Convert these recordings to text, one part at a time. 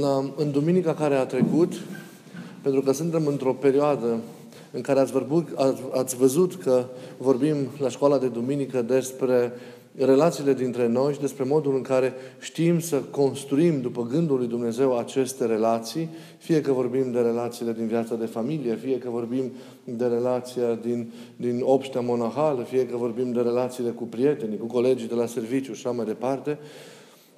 la, în duminica care a trecut, pentru că suntem într-o perioadă în care ați, vorbut, ați, ați văzut că vorbim la școala de duminică despre relațiile dintre noi și despre modul în care știm să construim după gândul lui Dumnezeu aceste relații, fie că vorbim de relațiile din viața de familie, fie că vorbim de relația din, din obștea monahală, fie că vorbim de relațiile cu prietenii, cu colegii de la serviciu și așa mai departe,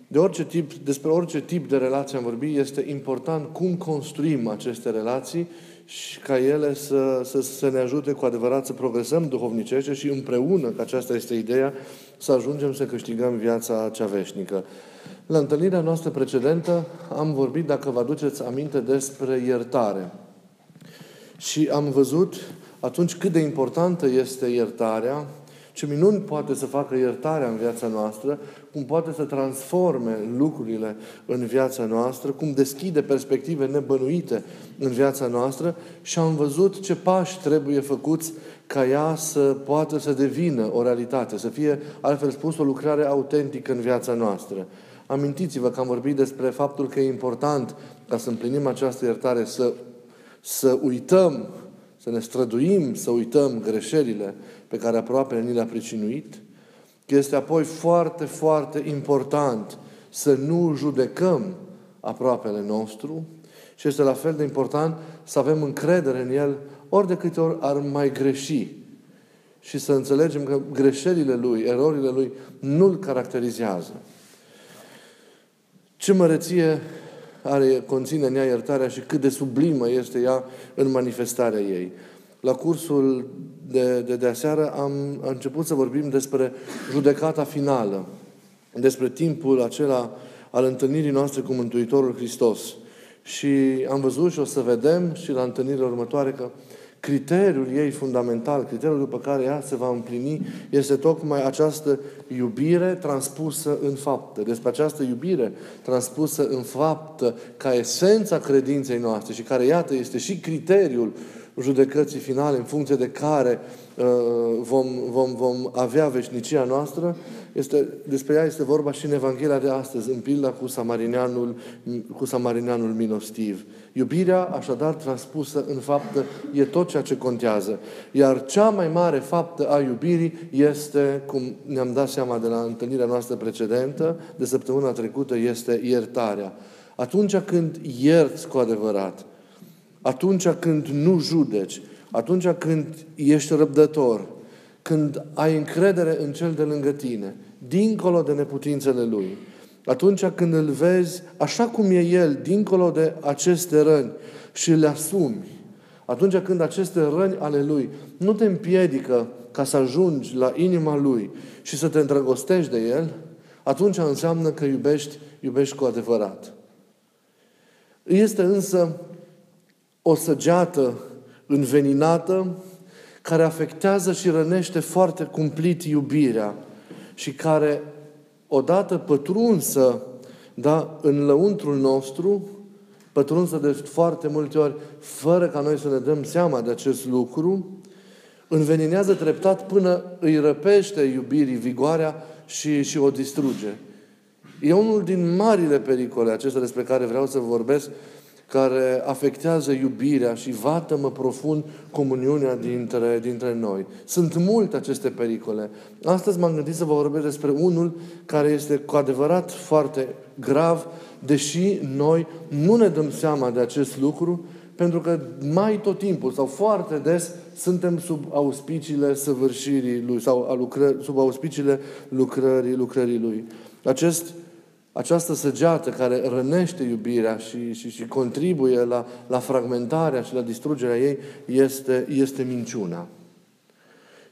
de orice tip, despre orice tip de relație am vorbit, este important cum construim aceste relații și ca ele să, să, să ne ajute cu adevărat să progresăm duhovnicește și împreună, că aceasta este ideea, să ajungem să câștigăm viața cea veșnică. La întâlnirea noastră precedentă am vorbit, dacă vă aduceți aminte, despre iertare. Și am văzut atunci cât de importantă este iertarea, ce minuni poate să facă iertarea în viața noastră, cum poate să transforme lucrurile în viața noastră, cum deschide perspective nebănuite în viața noastră și am văzut ce pași trebuie făcuți ca ea să poată să devină o realitate, să fie, altfel spus, o lucrare autentică în viața noastră. Amintiți-vă că am vorbit despre faptul că e important ca să împlinim această iertare, să, să uităm, să ne străduim, să uităm greșelile pe care aproape ni le-a pricinuit, că este apoi foarte, foarte important să nu judecăm aproapele nostru și este la fel de important să avem încredere în El ori de câte ori ar mai greși și să înțelegem că greșelile Lui, erorile Lui nu-L caracterizează. Ce măreție are, conține în ea iertarea și cât de sublimă este ea în manifestarea ei. La cursul de, de, de aseară am, am început să vorbim despre judecata finală, despre timpul acela al întâlnirii noastre cu Mântuitorul Hristos. Și am văzut și o să vedem și la întâlnirea următoare că criteriul ei fundamental, criteriul după care ea se va împlini, este tocmai această iubire transpusă în faptă. Despre această iubire transpusă în faptă ca esența credinței noastre și care, iată, este și criteriul judecății finale în funcție de care uh, vom, vom, vom avea veșnicia noastră, este, despre ea este vorba și în Evanghelia de astăzi, în pilda cu samarineanul, cu samarineanul minostiv. Iubirea, așadar, transpusă în faptă, e tot ceea ce contează. Iar cea mai mare faptă a iubirii este, cum ne-am dat seama de la întâlnirea noastră precedentă, de săptămâna trecută, este iertarea. Atunci când ierți cu adevărat, atunci când nu judeci, atunci când ești răbdător, când ai încredere în cel de lângă tine, dincolo de neputințele lui, atunci când îl vezi așa cum e el, dincolo de aceste răni și le asumi, atunci când aceste răni ale lui nu te împiedică ca să ajungi la inima lui și să te îndrăgostești de el, atunci înseamnă că iubești, iubești cu adevărat. Este însă o săgeată înveninată care afectează și rănește foarte cumplit iubirea și care, odată pătrunsă da, în lăuntrul nostru, pătrunsă de foarte multe ori, fără ca noi să ne dăm seama de acest lucru, înveninează treptat până îi răpește iubirii vigoarea și, și o distruge. E unul din marile pericole acestea despre care vreau să vorbesc, care afectează iubirea și vată-mă profund comuniunea dintre, dintre noi. Sunt multe aceste pericole. Astăzi m-am gândit să vă vorbesc despre unul care este cu adevărat foarte grav, deși noi nu ne dăm seama de acest lucru, pentru că mai tot timpul sau foarte des suntem sub auspiciile săvârșirii Lui sau a lucră, sub auspiciile lucrării, lucrării Lui. Acest această săgeată care rănește iubirea și, și, și contribuie la, la fragmentarea și la distrugerea ei este, este minciuna.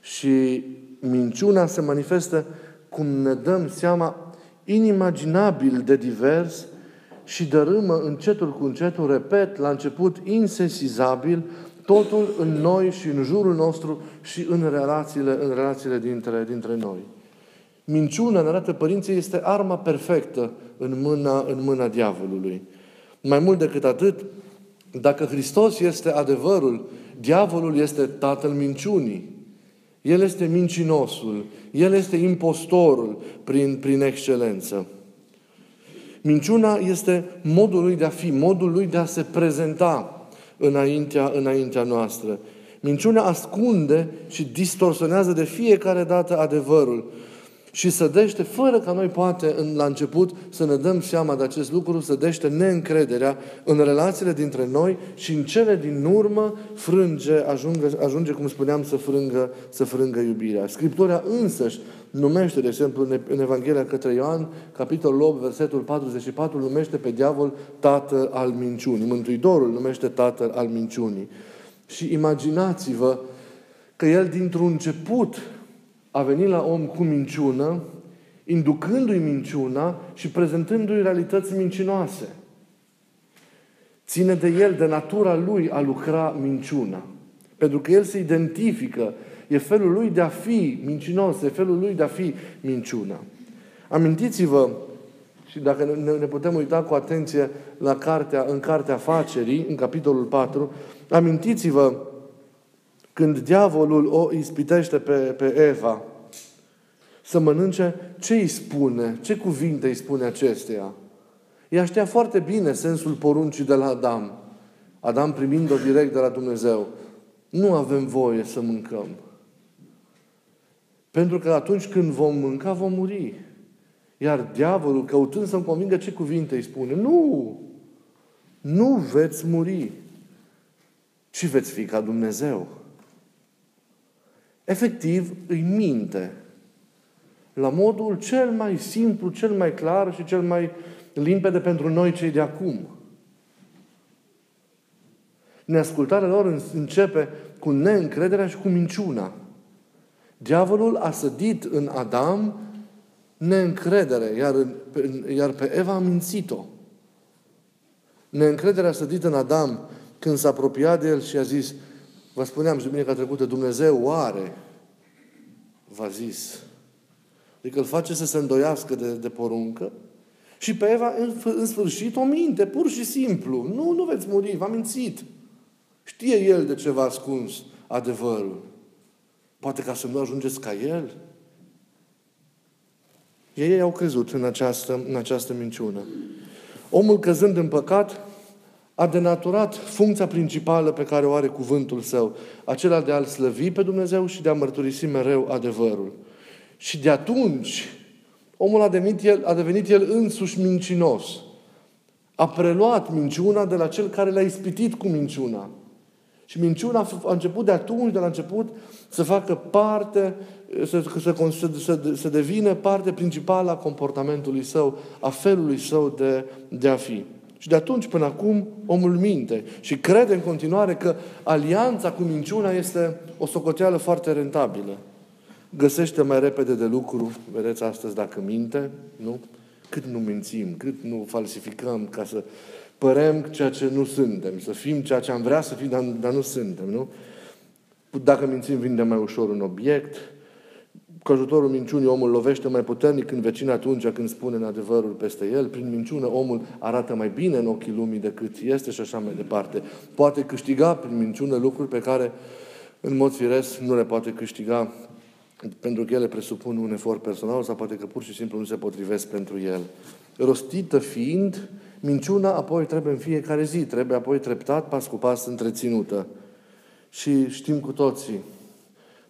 Și minciuna se manifestă, cum ne dăm seama, inimaginabil de divers și dărâmă încetul cu încetul, repet, la început insesizabil, totul în noi și în jurul nostru și în relațiile, în relațiile dintre, dintre noi. Minciuna, ne arată părinții, este arma perfectă în mâna, în mâna diavolului. Mai mult decât atât, dacă Hristos este adevărul, diavolul este tatăl minciunii. El este mincinosul, el este impostorul prin, prin excelență. Minciuna este modul lui de a fi, modul lui de a se prezenta înaintea, înaintea noastră. Minciuna ascunde și distorsionează de fiecare dată adevărul și sădește, fără ca noi poate în, la început să ne dăm seama de acest lucru, sădește neîncrederea în relațiile dintre noi și în cele din urmă frânge, ajunge, ajunge cum spuneam, să frângă, să frângă iubirea. Scriptura însăși numește, de exemplu, în Evanghelia către Ioan, capitolul 8, versetul 44, numește pe diavol tată al minciunii. Mântuitorul numește tată al minciunii. Și imaginați-vă că el dintr-un început a venit la om cu minciună, inducându-i minciuna și prezentându-i realități mincinoase. Ține de el, de natura lui, a lucra minciuna. Pentru că el se identifică, e felul lui de a fi mincinos, e felul lui de a fi minciuna. Amintiți-vă, și dacă ne, ne putem uita cu atenție la cartea, în cartea afacerii, în capitolul 4, amintiți-vă când diavolul o ispitește pe, pe Eva să mănânce, ce îi spune? Ce cuvinte îi spune acesteia? Ea știa foarte bine sensul poruncii de la Adam. Adam primind-o direct de la Dumnezeu. Nu avem voie să mâncăm. Pentru că atunci când vom mânca, vom muri. Iar diavolul, căutând să-mi convingă ce cuvinte îi spune, nu! Nu veți muri, ci veți fi ca Dumnezeu. Efectiv, îi minte. La modul cel mai simplu, cel mai clar și cel mai limpede pentru noi cei de acum. Neascultarea lor începe cu neîncrederea și cu minciuna. Diavolul a sădit în Adam neîncredere, iar, iar pe Eva a mințit-o. Neîncrederea a sădit în Adam când s-a apropiat de el și a zis, Vă spuneam și duminica trecută, Dumnezeu oare v-a zis. Adică îl face să se îndoiască de, de poruncă și pe Eva, în, în sfârșit, o minte, pur și simplu. Nu, nu veți muri, v-a mințit. Știe El de ce v-a ascuns adevărul. Poate ca să nu ajungeți ca El. Ei au crezut în această, în această minciună. Omul căzând în păcat, a denaturat funcția principală pe care o are cuvântul său, acela de a-L slăvi pe Dumnezeu și de a mărturisi mereu adevărul. Și de atunci, omul a devenit el, a devenit el însuși mincinos. A preluat minciuna de la cel care l-a ispitit cu minciuna. Și minciuna a început de atunci, de la început, să facă parte, să, să, să, să devină parte principală a comportamentului său, a felului său de, de a fi. Și de atunci până acum omul minte și crede în continuare că alianța cu minciuna este o socoteală foarte rentabilă. Găsește mai repede de lucru, vedeți astăzi dacă minte, nu? Cât nu mințim, cât nu falsificăm ca să părem ceea ce nu suntem, să fim ceea ce am vrea să fim, dar, dar nu suntem, nu? Dacă mințim, vinde mai ușor un obiect, cu ajutorul minciunii omul lovește mai puternic în vecin atunci când spune în adevărul peste el. Prin minciună omul arată mai bine în ochii lumii decât este și așa mai departe. Poate câștiga prin minciună lucruri pe care în mod firesc nu le poate câștiga pentru că ele presupun un efort personal sau poate că pur și simplu nu se potrivesc pentru el. Rostită fiind, minciuna apoi trebuie în fiecare zi, trebuie apoi treptat, pas cu pas, întreținută. Și știm cu toții,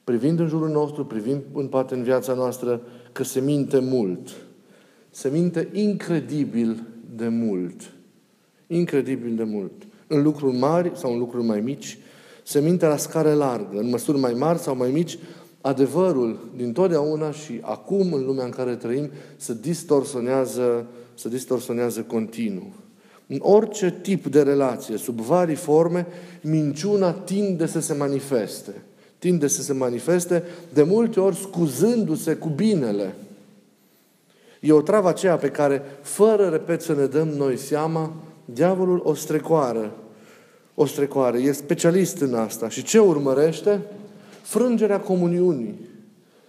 privind în jurul nostru, privind în poate în viața noastră, că se minte mult. Se minte incredibil de mult. Incredibil de mult. În lucruri mari sau în lucruri mai mici, se minte la scară largă, în măsuri mai mari sau mai mici, adevărul din totdeauna și acum, în lumea în care trăim, se distorsionează, se distorsionează continuu. În orice tip de relație, sub vari forme, minciuna tinde să se manifeste tinde să se manifeste, de multe ori scuzându-se cu binele. E o travă aceea pe care, fără, repet, să ne dăm noi seama, diavolul o strecoară. O strecoară. E specialist în asta. Și ce urmărește? Frângerea comuniunii.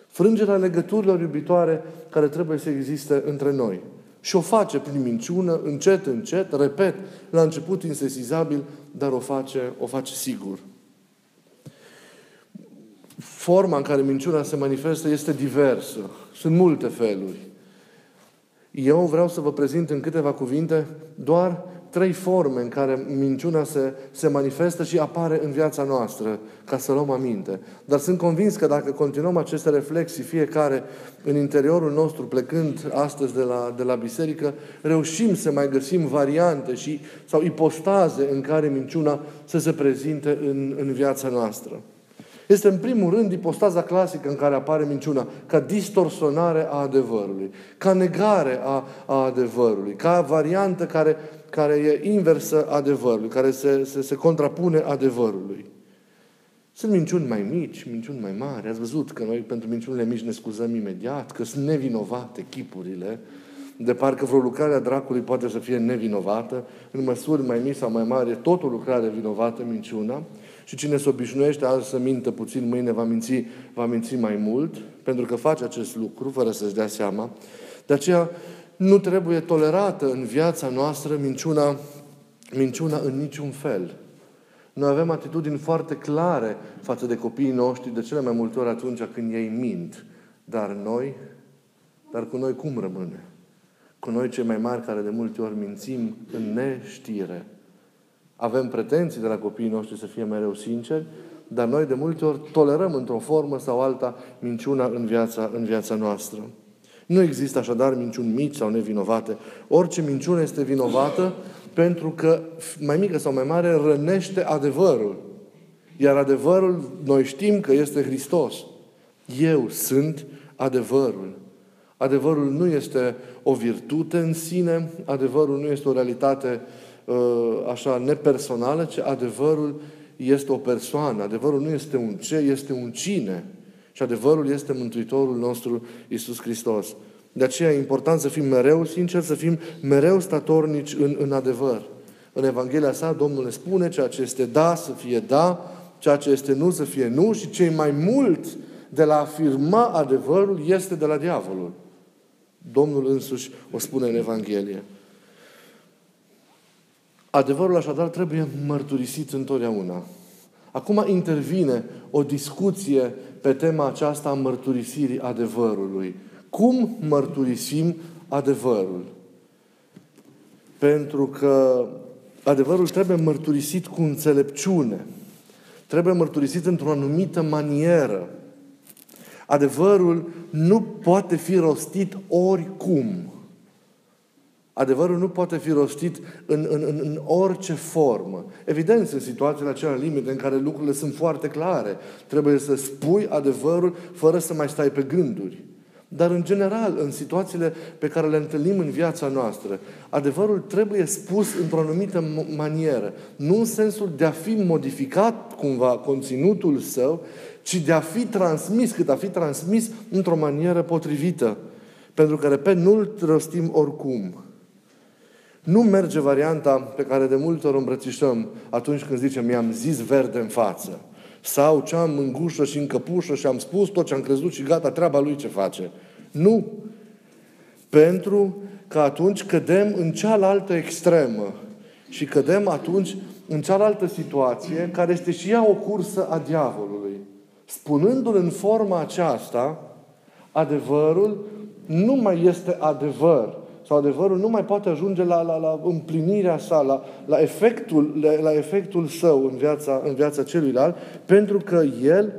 Frângerea legăturilor iubitoare care trebuie să existe între noi. Și o face prin minciună, încet, încet, repet, la început insesizabil, dar o face, o face sigur forma în care minciuna se manifestă este diversă. Sunt multe feluri. Eu vreau să vă prezint în câteva cuvinte doar trei forme în care minciuna se, se manifestă și apare în viața noastră, ca să luăm aminte. Dar sunt convins că dacă continuăm aceste reflexii, fiecare în interiorul nostru, plecând astăzi de la, de la biserică, reușim să mai găsim variante și, sau ipostaze în care minciuna să se prezinte în, în viața noastră. Este în primul rând ipostaza clasică în care apare minciuna, ca distorsionare a adevărului, ca negare a, a adevărului, ca variantă care, care e inversă adevărului, care se, se, se contrapune adevărului. Sunt minciuni mai mici, minciuni mai mari. Ați văzut că noi pentru minciunile mici ne scuzăm imediat, că sunt nevinovate chipurile, de parcă vreo lucrare a dracului poate să fie nevinovată, în măsuri mai mici sau mai mari, e tot o lucrare vinovată, minciuna. Și cine se obișnuiește azi să mintă puțin, mâine va minți, va minți mai mult, pentru că face acest lucru fără să-și dea seama. De aceea nu trebuie tolerată în viața noastră minciuna, minciuna în niciun fel. Noi avem atitudini foarte clare față de copiii noștri, de cele mai multe ori atunci când ei mint. Dar noi, dar cu noi cum rămâne? Cu noi cei mai mari care de multe ori mințim în neștire. Avem pretenții de la copiii noștri să fie mereu sinceri, dar noi de multe ori tolerăm într-o formă sau alta minciuna în viața, în viața noastră. Nu există așadar minciuni mici sau nevinovate. Orice minciună este vinovată pentru că, mai mică sau mai mare, rănește adevărul. Iar adevărul, noi știm că este Hristos. Eu sunt adevărul. Adevărul nu este o virtute în sine, adevărul nu este o realitate Uh, așa nepersonală, ci adevărul este o persoană. Adevărul nu este un ce, este un cine. Și adevărul este Mântuitorul nostru, Isus Hristos. De aceea e important să fim mereu sinceri, să fim mereu statornici în, în adevăr. În Evanghelia sa, Domnul ne spune ceea ce este da să fie da, ceea ce este nu să fie nu și cei mai mult de la afirma adevărul este de la diavolul. Domnul însuși o spune în Evanghelie. Adevărul așadar trebuie mărturisit întotdeauna. Acum intervine o discuție pe tema aceasta a mărturisirii adevărului. Cum mărturisim adevărul? Pentru că adevărul trebuie mărturisit cu înțelepciune. Trebuie mărturisit într-o anumită manieră. Adevărul nu poate fi rostit oricum. Adevărul nu poate fi rostit în, în, în, în orice formă. Evident, sunt situațiile acelea limite în care lucrurile sunt foarte clare. Trebuie să spui adevărul fără să mai stai pe gânduri. Dar, în general, în situațiile pe care le întâlnim în viața noastră, adevărul trebuie spus într-o anumită manieră. Nu în sensul de a fi modificat cumva conținutul său, ci de a fi transmis, cât a fi transmis într-o manieră potrivită. Pentru că, repet, nu-l rostim oricum. Nu merge varianta pe care de multe ori îmbrățișăm atunci când zicem mi-am zis verde în față. Sau ce am în gușă și în căpușă și am spus tot ce am crezut și gata, treaba lui ce face. Nu. Pentru că atunci cădem în cealaltă extremă. Și cădem atunci în cealaltă situație, care este și ea o cursă a diavolului. Spunându-l în forma aceasta, adevărul nu mai este adevăr, sau adevărul nu mai poate ajunge la, la, la împlinirea sa, la, la, efectul, la, la efectul său în viața, în viața celuilalt, pentru că el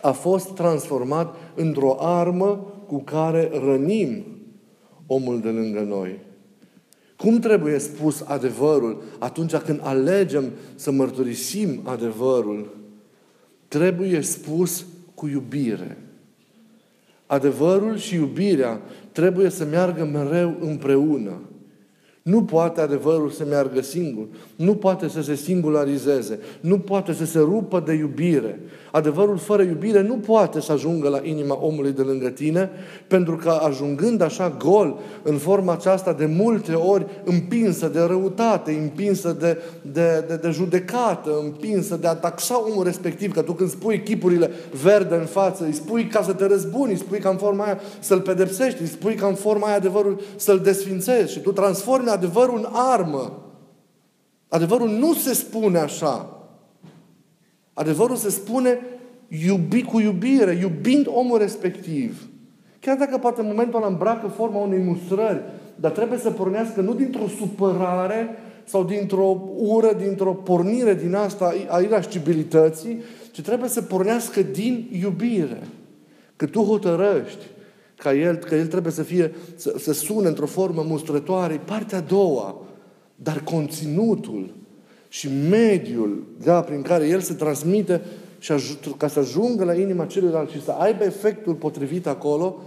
a fost transformat într-o armă cu care rănim omul de lângă noi. Cum trebuie spus adevărul atunci când alegem să mărturisim adevărul? Trebuie spus cu iubire. Adevărul și iubirea trebuie să meargă mereu împreună. Nu poate adevărul să meargă singur. Nu poate să se singularizeze. Nu poate să se rupă de iubire. Adevărul fără iubire nu poate să ajungă la inima omului de lângă tine, pentru că ajungând așa gol, în forma aceasta, de multe ori împinsă de răutate, împinsă de, de, de, de judecată, împinsă de a taxa omul respectiv, că tu când spui chipurile verde în față, îi spui ca să te răzbuni, îi spui ca în forma aia să-l pedepsești, îi spui ca în forma aia adevărul să-l desfințezi și tu transformi adevărul în armă. Adevărul nu se spune așa. Adevărul se spune iubi cu iubire, iubind omul respectiv. Chiar dacă poate în momentul ăla îmbracă forma unei mustrări, dar trebuie să pornească nu dintr-o supărare sau dintr-o ură, dintr-o pornire din asta a irascibilității, ci trebuie să pornească din iubire. Că tu hotărăști ca el, că el trebuie să fie, să, să sune într-o formă mustrătoare, partea a doua. Dar conținutul și mediul da, prin care el se transmite și aj- ca să ajungă la inima celuilalt și să aibă efectul potrivit acolo,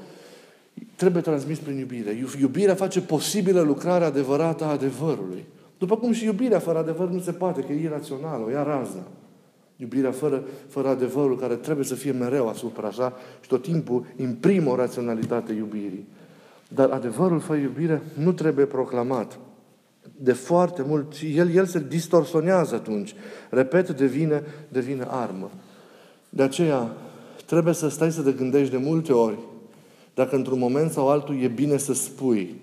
trebuie transmis prin iubire. Iubirea face posibilă lucrarea adevărată a adevărului. După cum și iubirea fără adevăr nu se poate, că e irațională, o ia razna. Iubirea fără, fără adevărul care trebuie să fie mereu asupra sa și tot timpul imprimă o raționalitate iubirii. Dar adevărul fără iubire nu trebuie proclamat. De foarte mult, el, el se distorsionează atunci. Repet, devine, devine armă. De aceea, trebuie să stai să te gândești de multe ori dacă într-un moment sau altul e bine să spui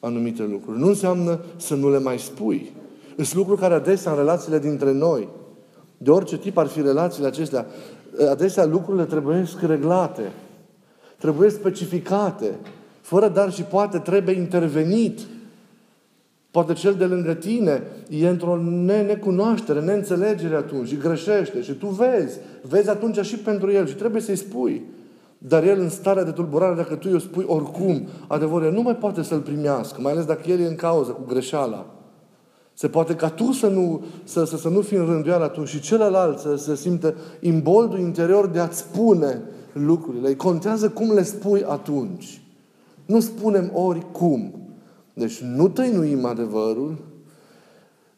anumite lucruri. Nu înseamnă să nu le mai spui. Sunt lucruri care adesea în relațiile dintre noi, de orice tip ar fi relațiile acestea, adesea lucrurile trebuie reglate, trebuie specificate, fără dar și poate trebuie intervenit. Poate cel de lângă tine e într-o necunoaștere, neînțelegere atunci și greșește și tu vezi. Vezi atunci și pentru el și trebuie să-i spui. Dar el în starea de tulburare, dacă tu îi spui oricum adevărul, nu mai poate să-l primească, mai ales dacă el e în cauză cu greșeala. Se poate ca tu să nu, să, să, să nu fii în rânduială atunci și celălalt să se simtă imboldul interior de a-ți spune lucrurile. Îi contează cum le spui atunci. Nu spunem oricum. Deci nu tăinuim adevărul,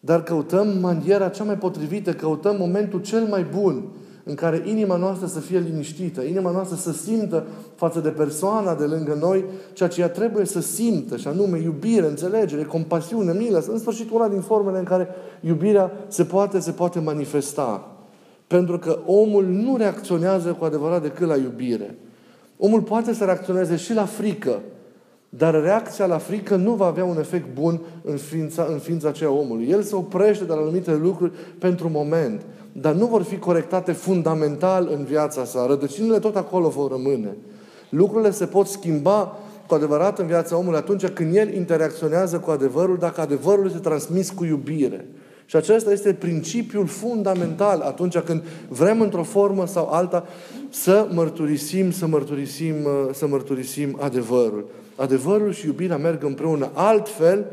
dar căutăm maniera cea mai potrivită, căutăm momentul cel mai bun în care inima noastră să fie liniștită, inima noastră să simtă față de persoana de lângă noi ceea ce ea trebuie să simtă, și anume iubire, înțelegere, compasiune, milă, în sfârșit una din formele în care iubirea se poate, se poate manifesta. Pentru că omul nu reacționează cu adevărat decât la iubire. Omul poate să reacționeze și la frică, dar reacția la frică nu va avea un efect bun în ființa, în ființa aceea omului. El se oprește de la anumite lucruri pentru moment dar nu vor fi corectate fundamental în viața sa. Rădăcinile tot acolo vor rămâne. Lucrurile se pot schimba cu adevărat în viața omului atunci când el interacționează cu adevărul, dacă adevărul este transmis cu iubire. Și acesta este principiul fundamental atunci când vrem într-o formă sau alta să mărturisim, să mărturisim, să mărturisim adevărul. Adevărul și iubirea merg împreună. Altfel,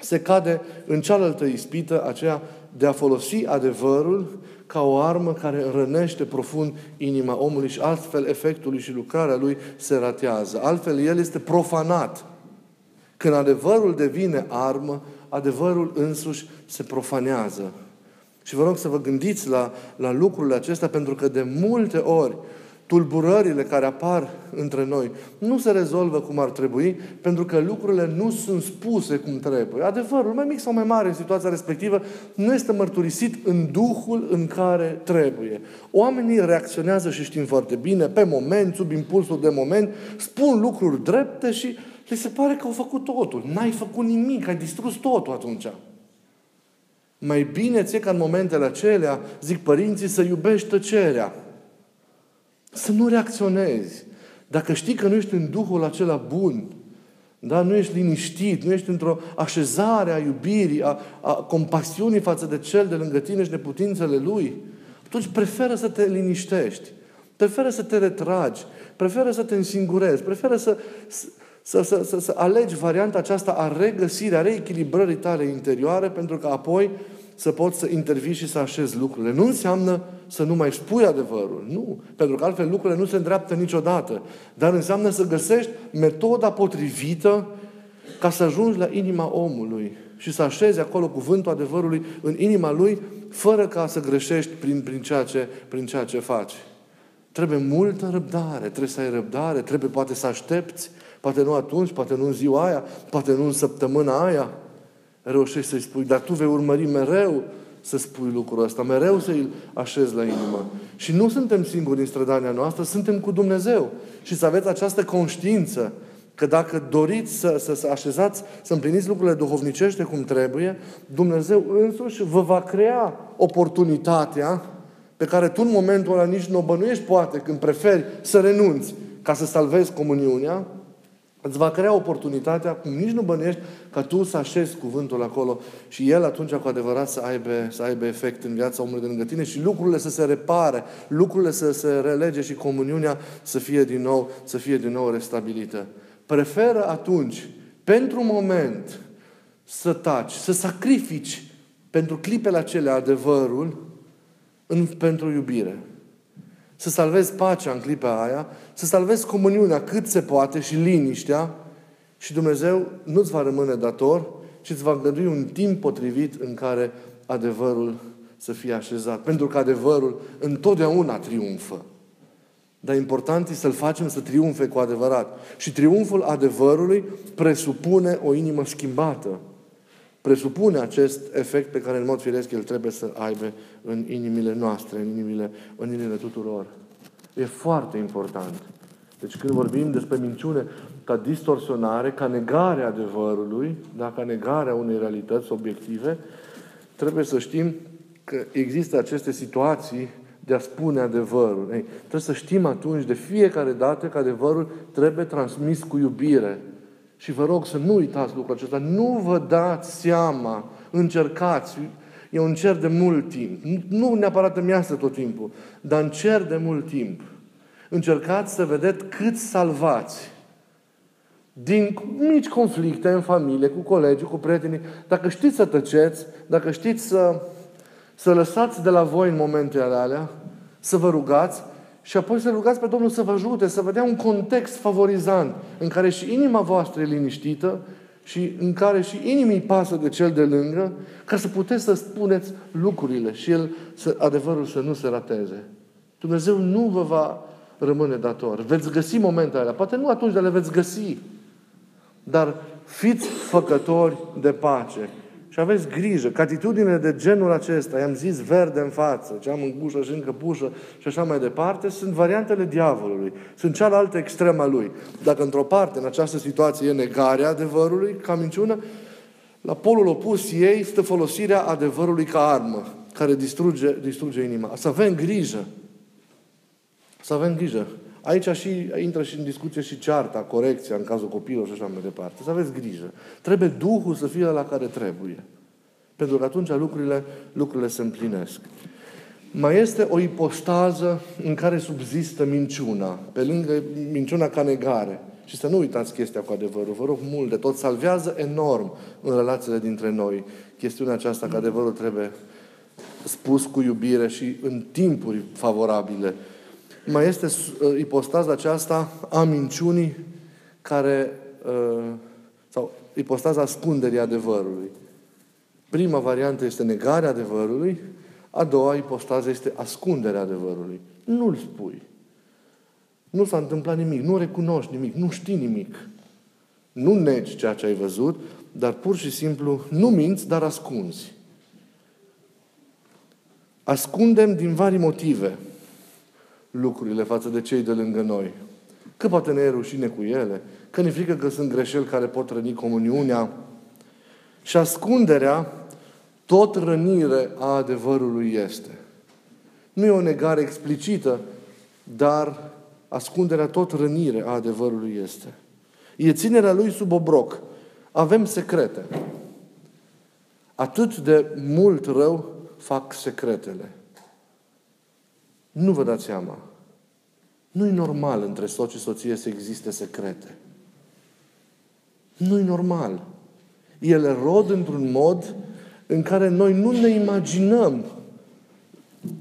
se cade în cealaltă ispită, aceea de a folosi adevărul ca o armă care rănește profund inima omului și altfel efectul și lucrarea lui se ratează. Altfel el este profanat. Când adevărul devine armă, adevărul însuși se profanează. Și vă rog să vă gândiți la, la lucrurile acestea, pentru că de multe ori tulburările care apar între noi nu se rezolvă cum ar trebui, pentru că lucrurile nu sunt spuse cum trebuie. Adevărul, mai mic sau mai mare în situația respectivă, nu este mărturisit în Duhul în care trebuie. Oamenii reacționează și știm foarte bine, pe moment, sub impulsul de moment, spun lucruri drepte și le se pare că au făcut totul. N-ai făcut nimic, ai distrus totul atunci. Mai bine ți ca în momentele acelea, zic părinții, să iubești tăcerea să nu reacționezi. Dacă știi că nu ești în Duhul acela bun, da? nu ești liniștit, nu ești într-o așezare a iubirii, a, a compasiunii față de cel de lângă tine și de putințele lui, atunci preferă să te liniștești, preferă să te retragi, preferă să te însingurezi, preferă să, să, să, să, să alegi varianta aceasta a regăsirii, a reechilibrării tale interioare, pentru că apoi să poți să intervii și să așezi lucrurile. Nu înseamnă să nu mai spui adevărul. Nu. Pentru că altfel lucrurile nu se îndreaptă niciodată. Dar înseamnă să găsești metoda potrivită ca să ajungi la inima omului și să așezi acolo cuvântul adevărului în inima lui, fără ca să greșești prin, prin, ceea, ce, prin ceea ce faci. Trebuie multă răbdare, trebuie să ai răbdare, trebuie poate să aștepți, poate nu atunci, poate nu în ziua aia, poate nu în săptămâna aia, reușești să-i spui, dar tu vei urmări mereu să spui lucrul ăsta, mereu să-i așezi la inimă. Și nu suntem singuri în strădania noastră, suntem cu Dumnezeu. Și să aveți această conștiință că dacă doriți să, să, să așezați, să împliniți lucrurile duhovnicește cum trebuie, Dumnezeu însuși vă va crea oportunitatea pe care tu în momentul ăla nici nu o bănuiești, poate, când preferi să renunți, ca să salvezi comuniunea, îți va crea oportunitatea, cum nici nu bănești, ca tu să așezi cuvântul acolo și el atunci cu adevărat să aibă, să aibă efect în viața omului de lângă tine și lucrurile să se repare, lucrurile să se relege și comuniunea să fie din nou, să fie din nou restabilită. Preferă atunci, pentru moment, să taci, să sacrifici pentru clipele acelea adevărul în, pentru iubire. Să salvezi pacea în clipa aia, să salvezi comuniunea cât se poate și liniștea și Dumnezeu nu-ți va rămâne dator, ci îți va îngădui un timp potrivit în care adevărul să fie așezat. Pentru că adevărul întotdeauna triumfă. Dar important e să-l facem să triumfe cu adevărat. Și triumful adevărului presupune o inimă schimbată presupune acest efect pe care în mod firesc el trebuie să aibă în inimile noastre, în inimile, în inimile tuturor. E foarte important. Deci când vorbim despre minciune ca distorsionare, ca negare adevărului, da, ca negarea unei realități obiective, trebuie să știm că există aceste situații de a spune adevărul. Ei, trebuie să știm atunci de fiecare dată că adevărul trebuie transmis cu iubire. Și vă rog să nu uitați lucrul acesta. Nu vă dați seama, încercați, e un cer de mult timp. Nu neapărat îmi iasă tot timpul, dar în cer de mult timp. Încercați să vedeți cât salvați din mici conflicte în familie, cu colegii, cu prietenii. Dacă știți să tăceți, dacă știți să, să lăsați de la voi în momentele alea, să vă rugați, și apoi să rugați pe Domnul să vă ajute, să vă dea un context favorizant în care și inima voastră e liniștită și în care și inimii pasă de cel de lângă, ca să puteți să spuneți lucrurile și el, să, adevărul să nu se rateze. Dumnezeu nu vă va rămâne dator. Veți găsi momentele alea. Poate nu atunci, dar le veți găsi. Dar fiți făcători de pace. Și aveți grijă că atitudinile de genul acesta, i-am zis verde în față, ce am în gușă și încă pușă și așa mai departe, sunt variantele diavolului. Sunt cealaltă extremă a lui. Dacă într-o parte, în această situație, e negarea adevărului ca minciună, la polul opus ei stă folosirea adevărului ca armă, care distruge, distruge inima. Să avem grijă. Să avem grijă. Aici și, intră și în discuție și cearta, corecția în cazul copilului și așa mai departe. Să aveți grijă. Trebuie Duhul să fie la care trebuie. Pentru că atunci lucrurile, lucrurile se împlinesc. Mai este o ipostază în care subzistă minciuna, pe lângă minciuna ca negare. Și să nu uitați chestia cu adevărul. Vă rog mult de tot. Salvează enorm în relațiile dintre noi chestiunea aceasta că adevărul trebuie spus cu iubire și în timpuri favorabile mai este uh, ipostaza aceasta a minciunii care, uh, sau ipostaza ascunderii adevărului. Prima variantă este negarea adevărului, a doua ipostază este ascunderea adevărului. Nu-l spui. Nu s-a întâmplat nimic, nu recunoști nimic, nu știi nimic. Nu negi ceea ce ai văzut, dar pur și simplu nu minți, dar ascunzi. Ascundem din vari motive lucrurile față de cei de lângă noi. Că poate ne e rușine cu ele, că ne frică că sunt greșeli care pot răni comuniunea. Și ascunderea, tot rănire a adevărului este. Nu e o negare explicită, dar ascunderea tot rănire a adevărului este. E ținerea lui sub obroc. Avem secrete. Atât de mult rău fac secretele. Nu vă dați seama. Nu e normal între soț și soție să existe secrete. Nu e normal. Ele rod într-un mod în care noi nu ne imaginăm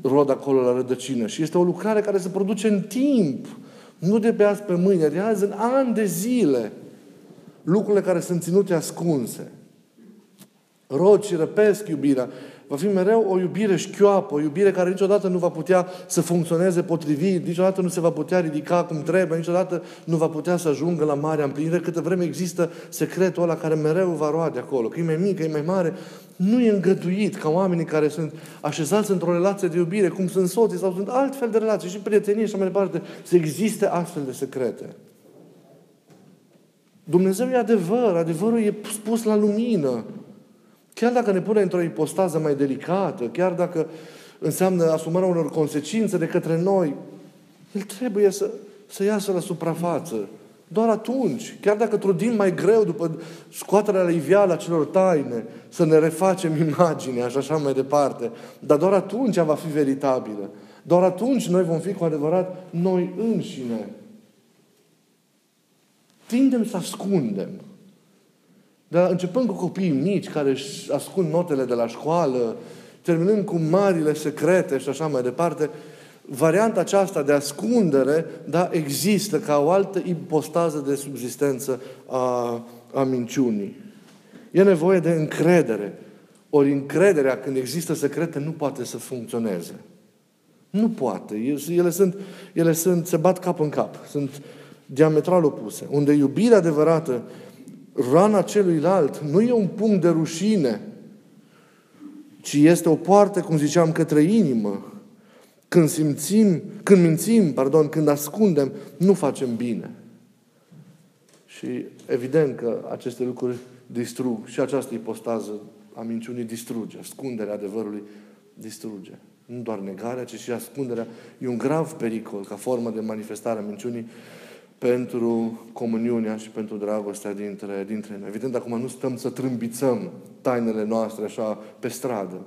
rod acolo la rădăcină. Și este o lucrare care se produce în timp. Nu de pe azi pe mâine, de azi în ani de zile. Lucrurile care sunt ținute ascunse. Rod și răpesc iubirea. Va fi mereu o iubire șchioapă, o iubire care niciodată nu va putea să funcționeze potrivit, niciodată nu se va putea ridica cum trebuie, niciodată nu va putea să ajungă la marea împlinire, câtă vreme există secretul ăla care mereu va roade acolo, că e mai mic, că e mai mare, nu e îngăduit ca oamenii care sunt așezați într-o relație de iubire, cum sunt soții sau sunt altfel de relații și prietenie și așa mai departe, să existe astfel de secrete. Dumnezeu e adevăr, adevărul e spus la lumină. Chiar dacă ne pune într-o ipostază mai delicată, chiar dacă înseamnă asumarea unor consecințe de către noi, El trebuie să, să iasă la suprafață. Doar atunci, chiar dacă trudim mai greu după scoaterea la iveală a celor taine, să ne refacem imaginea și așa mai departe, dar doar atunci va fi veritabilă. Doar atunci noi vom fi cu adevărat noi înșine. Tindem să ascundem. Dar începând cu copiii mici care își ascund notele de la școală, terminând cu marile secrete și așa mai departe, varianta aceasta de ascundere, da, există ca o altă impostază de subzistență a, a minciunii. E nevoie de încredere. Ori încrederea, când există secrete, nu poate să funcționeze. Nu poate. Ele sunt, ele sunt, se bat cap în cap. Sunt diametral opuse. Unde iubirea adevărată, rana celuilalt, nu e un punct de rușine, ci este o poartă, cum ziceam, către inimă. Când simțim, când mințim, pardon, când ascundem, nu facem bine. Și evident că aceste lucruri distrug și această ipostază a minciunii distruge, ascunderea adevărului distruge. Nu doar negarea, ci și ascunderea. E un grav pericol ca formă de manifestare a minciunii pentru comuniunea și pentru dragostea dintre, dintre noi. Evident, acum nu stăm să trâmbițăm tainele noastre așa pe stradă.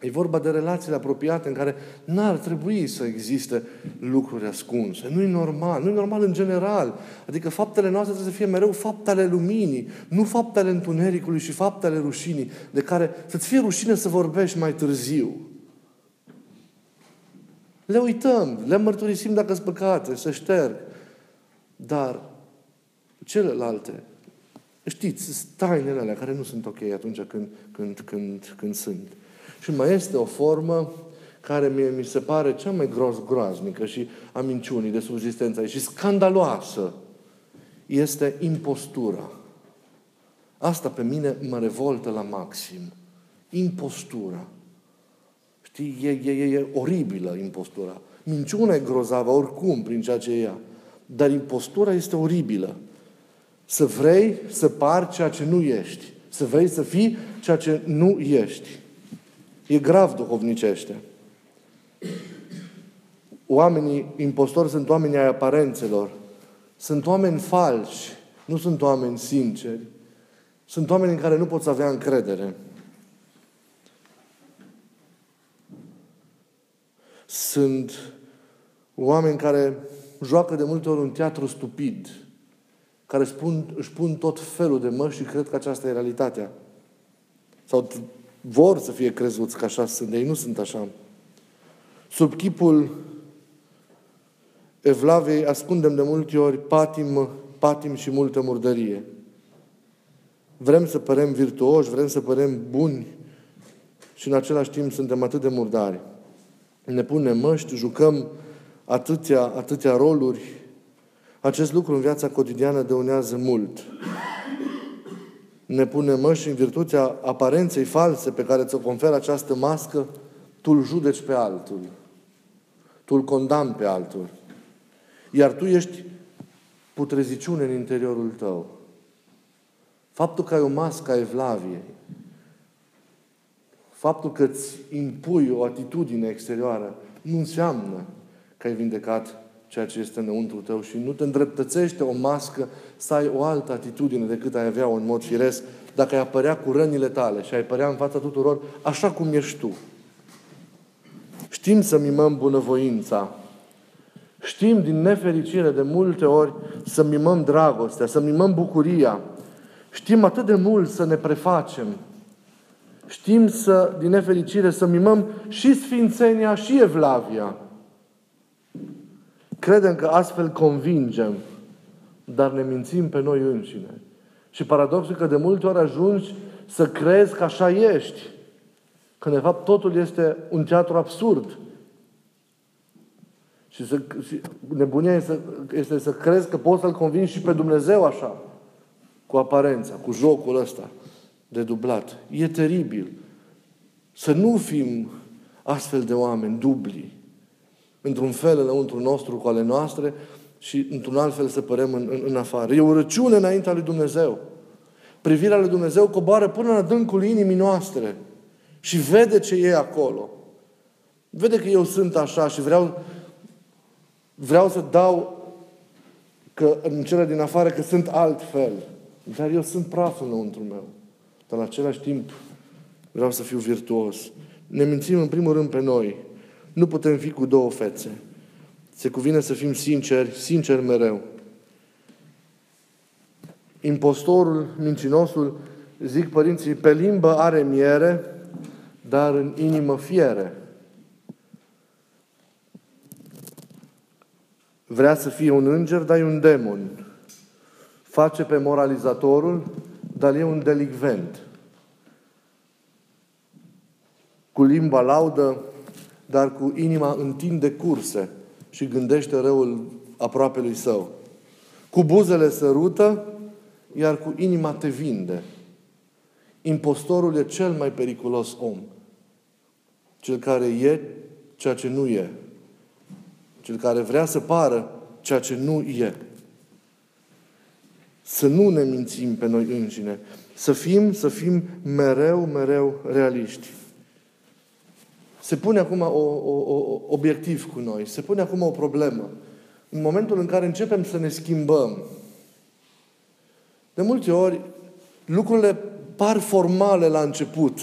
E vorba de relațiile apropiate în care n-ar trebui să existe lucruri ascunse. Nu e normal. Nu e normal în general. Adică faptele noastre trebuie să fie mereu faptele luminii, nu faptele întunericului și faptele rușinii, de care să-ți fie rușine să vorbești mai târziu. Le uităm, le mărturisim dacă sunt păcate, să șterg. Dar celelalte, știți, tainele alea care nu sunt ok atunci când, când, când, când sunt. Și mai este o formă care mie, mi se pare cea mai gros groaznică și a minciunii de subzistență și scandaloasă este impostura. Asta pe mine mă revoltă la maxim. Impostura. Știi, e, e, e, e oribilă impostura. Minciuna e grozavă oricum prin ceea ce e ea. Dar impostura este oribilă. Să vrei să pari ceea ce nu ești. Să vrei să fii ceea ce nu ești. E grav duhovnicește. Oamenii impostori sunt oamenii ai aparențelor. Sunt oameni falși. Nu sunt oameni sinceri. Sunt oameni în care nu poți avea încredere. Sunt oameni care joacă de multe ori un teatru stupid, care spun, își pun tot felul de măști și cred că aceasta e realitatea. Sau vor să fie crezuți că așa sunt, ei nu sunt așa. Sub chipul Evlavei ascundem de multe ori patim, patim și multă murdărie. Vrem să părem virtuoși, vrem să părem buni și în același timp suntem atât de murdari. Ne punem măști, jucăm atâtea, atâtea roluri, acest lucru în viața cotidiană dăunează mult. Ne punem măși în virtutea aparenței false pe care ți-o conferă această mască, tu îl judeci pe altul. Tu îl condamni pe altul. Iar tu ești putreziciune în interiorul tău. Faptul că ai o mască a evlaviei, faptul că îți impui o atitudine exterioară, nu înseamnă că ai vindecat ceea ce este înăuntru tău și nu te îndreptățește o mască să ai o altă atitudine decât ai avea în mod firesc dacă ai apărea cu rănile tale și ai părea în fața tuturor așa cum ești tu. Știm să mimăm bunăvoința. Știm din nefericire de multe ori să mimăm dragostea, să mimăm bucuria. Știm atât de mult să ne prefacem. Știm să, din nefericire, să mimăm și sfințenia și evlavia. Credem că astfel convingem, dar ne mințim pe noi înșine. Și paradoxul că de multe ori ajungi să crezi că așa ești. Că de fapt totul este un teatru absurd. Și, să, și nebunia este, este să crezi că poți să-L convingi și pe Dumnezeu așa. Cu aparența, cu jocul ăsta de dublat. E teribil. Să nu fim astfel de oameni dubli într-un fel înăuntru nostru cu ale noastre și într-un alt fel să părem în, în, în afară. E o răciune înaintea lui Dumnezeu. Privirea lui Dumnezeu coboară până în adâncul inimii noastre și vede ce e acolo. Vede că eu sunt așa și vreau, vreau să dau că în cele din afară că sunt altfel. Dar eu sunt praful înăuntru meu. Dar la același timp vreau să fiu virtuos. Ne mințim în primul rând pe noi. Nu putem fi cu două fețe. Se cuvine să fim sinceri, sinceri mereu. Impostorul, mincinosul, zic părinții, pe limbă are miere, dar în inimă fiere. Vrea să fie un înger, dar e un demon. Face pe moralizatorul, dar e un delicvent. Cu limba laudă, dar cu inima întinde curse și gândește răul lui său. Cu buzele sărută, iar cu inima te vinde. Impostorul e cel mai periculos om. Cel care e ceea ce nu e. Cel care vrea să pară ceea ce nu e. Să nu ne mințim pe noi înșine. Să fim, să fim mereu, mereu realiști. Se pune acum o, o, o, obiectiv cu noi. Se pune acum o problemă. În momentul în care începem să ne schimbăm, de multe ori lucrurile par formale la început.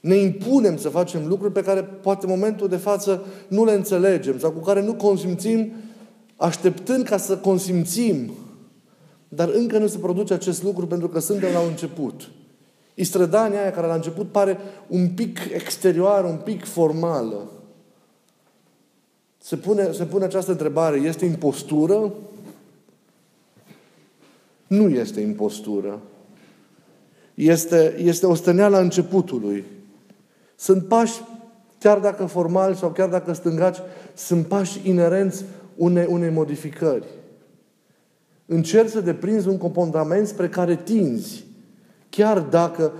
Ne impunem să facem lucruri pe care poate în momentul de față nu le înțelegem sau cu care nu consimțim așteptând ca să consimțim. Dar încă nu se produce acest lucru pentru că suntem la un început. Istrădania aia care la început pare un pic exterioară, un pic formală. Se pune, se pune această întrebare. Este impostură? Nu este impostură. Este, este o stăneală a începutului. Sunt pași, chiar dacă formali sau chiar dacă stângaci, sunt pași inerenți unei, unei modificări. Încerci să deprinzi un comportament spre care tinzi. Chiar dacă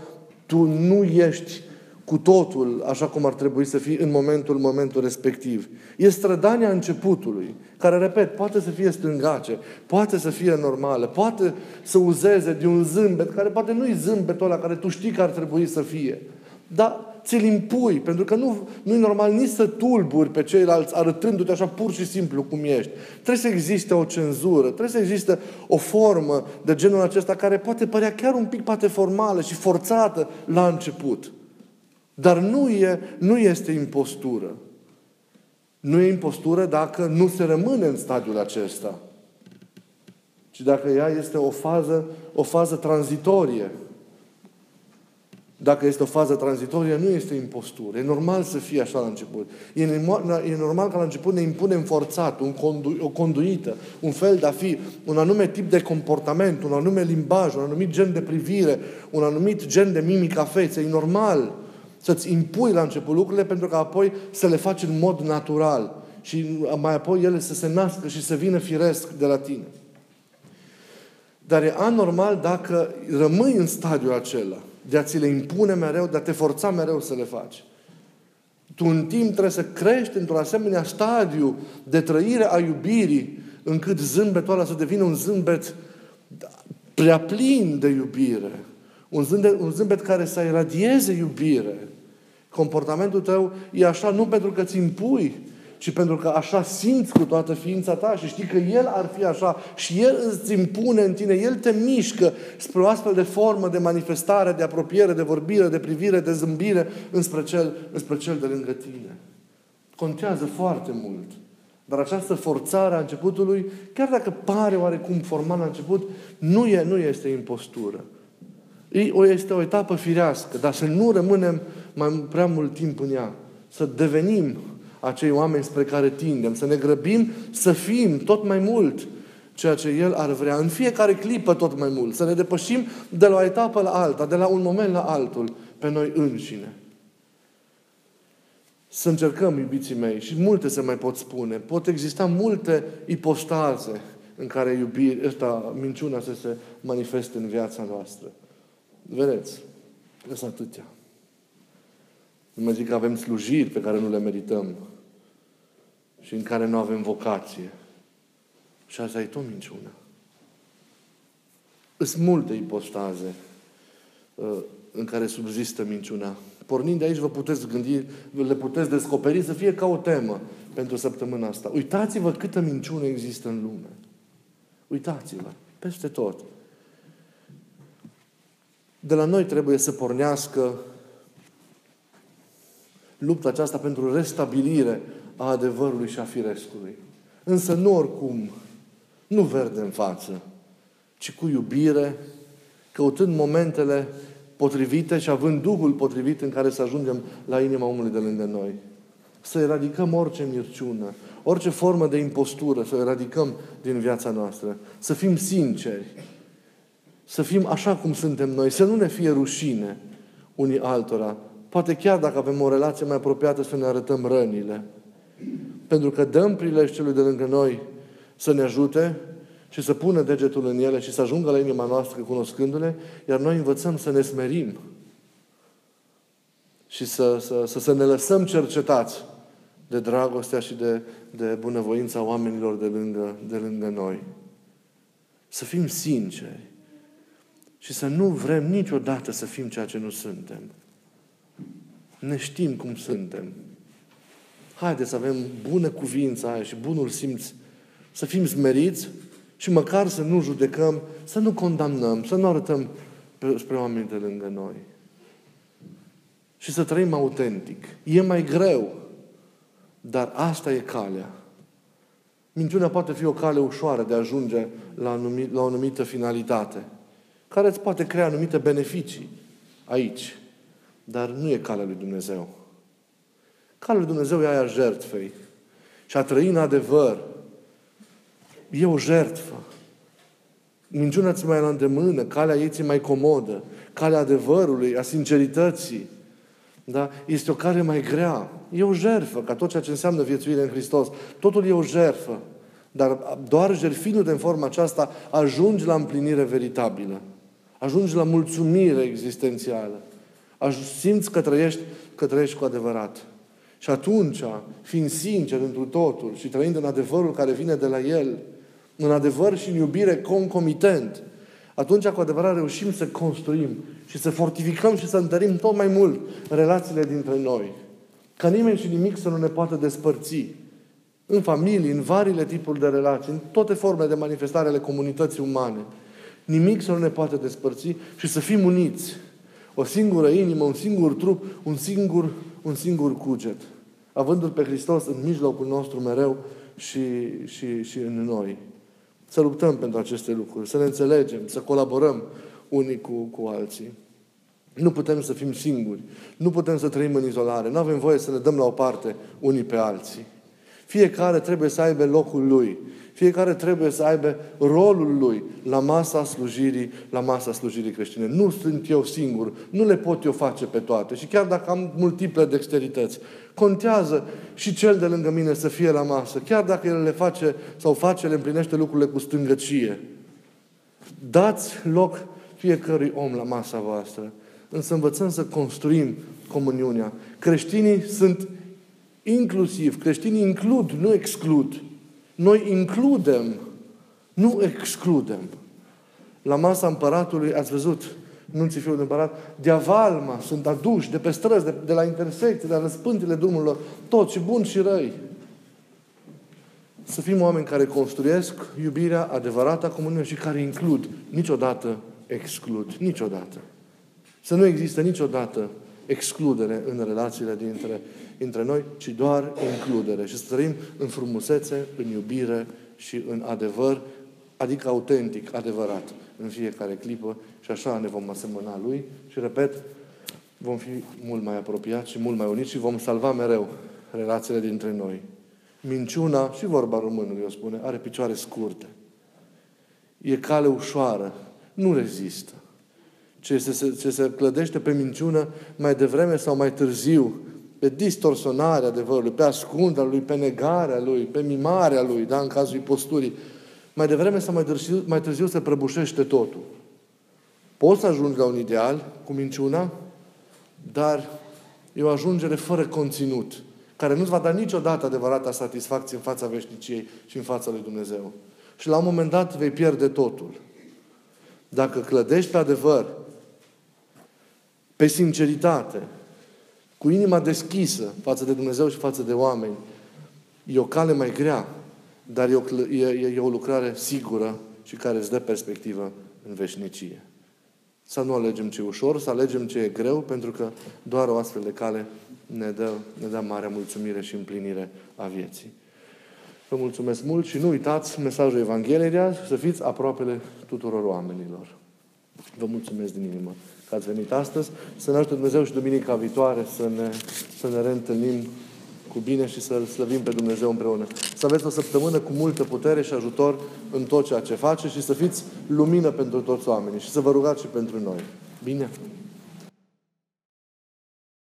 tu nu ești cu totul așa cum ar trebui să fii în momentul, momentul respectiv. E strădania începutului, care, repet, poate să fie stângace, poate să fie normală, poate să uzeze de un zâmbet, care poate nu-i zâmbetul ăla care tu știi că ar trebui să fie. Dar ți-l impui, pentru că nu, nu e normal nici să tulburi pe ceilalți arătându-te așa pur și simplu cum ești. Trebuie să existe o cenzură, trebuie să existe o formă de genul acesta care poate părea chiar un pic poate formală și forțată la început. Dar nu, e, nu este impostură. Nu e impostură dacă nu se rămâne în stadiul acesta. Ci dacă ea este o fază, o fază tranzitorie. Dacă este o fază tranzitorie, nu este impostură. E normal să fie așa la început. E, e normal ca la început ne impunem forțat un condu, o conduită, un fel de a fi, un anume tip de comportament, un anume limbaj, un anumit gen de privire, un anumit gen de mimica feței. E normal să-ți impui la început lucrurile pentru că apoi să le faci în mod natural și mai apoi ele să se nască și să vină firesc de la tine. Dar e anormal dacă rămâi în stadiul acela de a ți le impune mereu, de a te forța mereu să le faci. Tu în timp trebuie să crești într-un asemenea stadiu de trăire a iubirii, încât zâmbetul ăla să devină un zâmbet prea plin de iubire. Un zâmbet, un zâmbet care să iradieze iubire. Comportamentul tău e așa nu pentru că ți impui, ci pentru că așa simți cu toată ființa ta și știi că El ar fi așa și El îți impune în tine, El te mișcă spre o astfel de formă de manifestare, de apropiere, de vorbire, de privire, de zâmbire înspre cel, înspre cel de lângă tine. Contează foarte mult. Dar această forțare a începutului, chiar dacă pare oarecum formal la început, nu, e, nu este impostură. Este o etapă firească, dar să nu rămânem mai prea mult timp în ea. Să devenim acei oameni spre care tindem. Să ne grăbim să fim tot mai mult ceea ce El ar vrea. În fiecare clipă tot mai mult. Să ne depășim de la o etapă la alta, de la un moment la altul, pe noi înșine. Să încercăm, iubiții mei, și multe se mai pot spune. Pot exista multe ipostaze în care iubire, ăsta, minciuna să se manifeste în viața noastră. Vedeți, sunt atâtea. Nu mai zic că avem slujiri pe care nu le merităm și în care nu avem vocație. Și asta e tot minciună. Sunt multe ipostaze. Uh, în care subzistă minciuna. Pornind de aici, vă puteți gândi, le puteți descoperi să fie ca o temă pentru săptămâna asta. Uitați-vă câtă minciună există în lume. Uitați-vă. Peste tot. De la noi trebuie să pornească lupta aceasta pentru restabilire a adevărului și a firescului. Însă nu oricum, nu verde în față, ci cu iubire, căutând momentele potrivite și având Duhul potrivit în care să ajungem la inima omului de lângă noi. Să eradicăm orice mirciună, orice formă de impostură, să o eradicăm din viața noastră. Să fim sinceri. Să fim așa cum suntem noi. Să nu ne fie rușine unii altora. Poate chiar dacă avem o relație mai apropiată să ne arătăm rănile. Pentru că dăm prilej celui de lângă noi să ne ajute și să pună degetul în ele și să ajungă la inima noastră cunoscându-le, iar noi învățăm să ne smerim și să, să, să, să ne lăsăm cercetați de dragostea și de, de bunăvoința oamenilor de lângă, de lângă noi. Să fim sinceri și să nu vrem niciodată să fim ceea ce nu suntem. Ne știm cum suntem. Haideți să avem bună cuvință aia și bunul simț. Să fim smeriți și măcar să nu judecăm, să nu condamnăm, să nu arătăm spre oamenii de lângă noi. Și să trăim autentic. E mai greu, dar asta e calea. Minciunea poate fi o cale ușoară de a ajunge la, anumit, la o anumită finalitate, care îți poate crea anumite beneficii aici. Dar nu e calea lui Dumnezeu. Calea lui Dumnezeu e aia jertfei. Și a trăi în adevăr e o jertfă. Minciuna ți mai la îndemână, calea ei ți mai comodă, calea adevărului, a sincerității. Da? Este o cale mai grea. E o jertfă, ca tot ceea ce înseamnă viețuire în Hristos. Totul e o jertfă. Dar doar jertfindu-te în forma aceasta, ajungi la împlinire veritabilă. Ajungi la mulțumire existențială. Simți că trăiești, că trăiești cu adevărat. Și atunci, fiind sincer întru totul și trăind în adevărul care vine de la El, în adevăr și în iubire concomitent, atunci cu adevărat reușim să construim și să fortificăm și să întărim tot mai mult relațiile dintre noi. Ca nimeni și nimic să nu ne poată despărți. În familie, în variile tipuri de relații, în toate formele de manifestare ale comunității umane. Nimic să nu ne poată despărți și să fim uniți. O singură inimă, un singur trup, un singur, un singur cuget. Avându-L pe Hristos în mijlocul nostru mereu și, și, și în noi. Să luptăm pentru aceste lucruri, să ne înțelegem, să colaborăm unii cu, cu alții. Nu putem să fim singuri. Nu putem să trăim în izolare. Nu avem voie să ne dăm la o parte unii pe alții. Fiecare trebuie să aibă locul lui. Fiecare trebuie să aibă rolul lui la masa slujirii, la masa slujirii creștine. Nu sunt eu singur, nu le pot eu face pe toate. Și chiar dacă am multiple dexterități, contează și cel de lângă mine să fie la masă. Chiar dacă el le face sau face, le împlinește lucrurile cu stângăcie. Dați loc fiecărui om la masa voastră. Însă învățăm să construim comuniunea. Creștinii sunt inclusiv, creștinii includ, nu exclud. Noi includem, nu excludem. La masa împăratului, ați văzut, nunții fiul de împărat, de avalma sunt aduși de pe străzi, de, de la intersecții, de la răspântile drumurilor, toți, și buni și răi. Să fim oameni care construiesc iubirea adevărată a comuniunii și care includ, niciodată exclud, niciodată. Să nu există niciodată excludere în relațiile dintre, dintre noi, ci doar includere. Și să trăim în frumusețe, în iubire și în adevăr, adică autentic, adevărat, în fiecare clipă și așa ne vom asemăna Lui și, repet, vom fi mult mai apropiați și mult mai uniți și vom salva mereu relațiile dintre noi. Minciuna, și vorba românului o spune, are picioare scurte. E cale ușoară. Nu rezistă ce se, ce se clădește pe minciună mai devreme sau mai târziu, pe distorsionarea adevărului, pe ascunderea lui, pe negarea lui, pe mimarea lui, da, în cazul posturii, mai devreme sau mai târziu, mai târziu se prăbușește totul. Poți să ajungi la un ideal cu minciuna, dar e o ajungere fără conținut, care nu-ți va da niciodată adevărata satisfacție în fața veșniciei și în fața lui Dumnezeu. Și la un moment dat vei pierde totul. Dacă clădești pe adevăr pe sinceritate, cu inima deschisă față de Dumnezeu și față de oameni, e o cale mai grea, dar e o, e, e o lucrare sigură și care îți dă perspectivă în veșnicie. Să nu alegem ce e ușor, să alegem ce e greu, pentru că doar o astfel de cale ne dă, ne dă marea mulțumire și împlinire a vieții. Vă mulțumesc mult și nu uitați mesajul Evangheliei de azi, să fiți aproapele tuturor oamenilor. Vă mulțumesc din inimă că ați venit astăzi. Să ne ajute Dumnezeu și duminica viitoare să ne, să ne reîntâlnim cu bine și să-L slăvim pe Dumnezeu împreună. Să aveți o săptămână cu multă putere și ajutor în tot ceea ce face și să fiți lumină pentru toți oamenii și să vă rugați și pentru noi. Bine?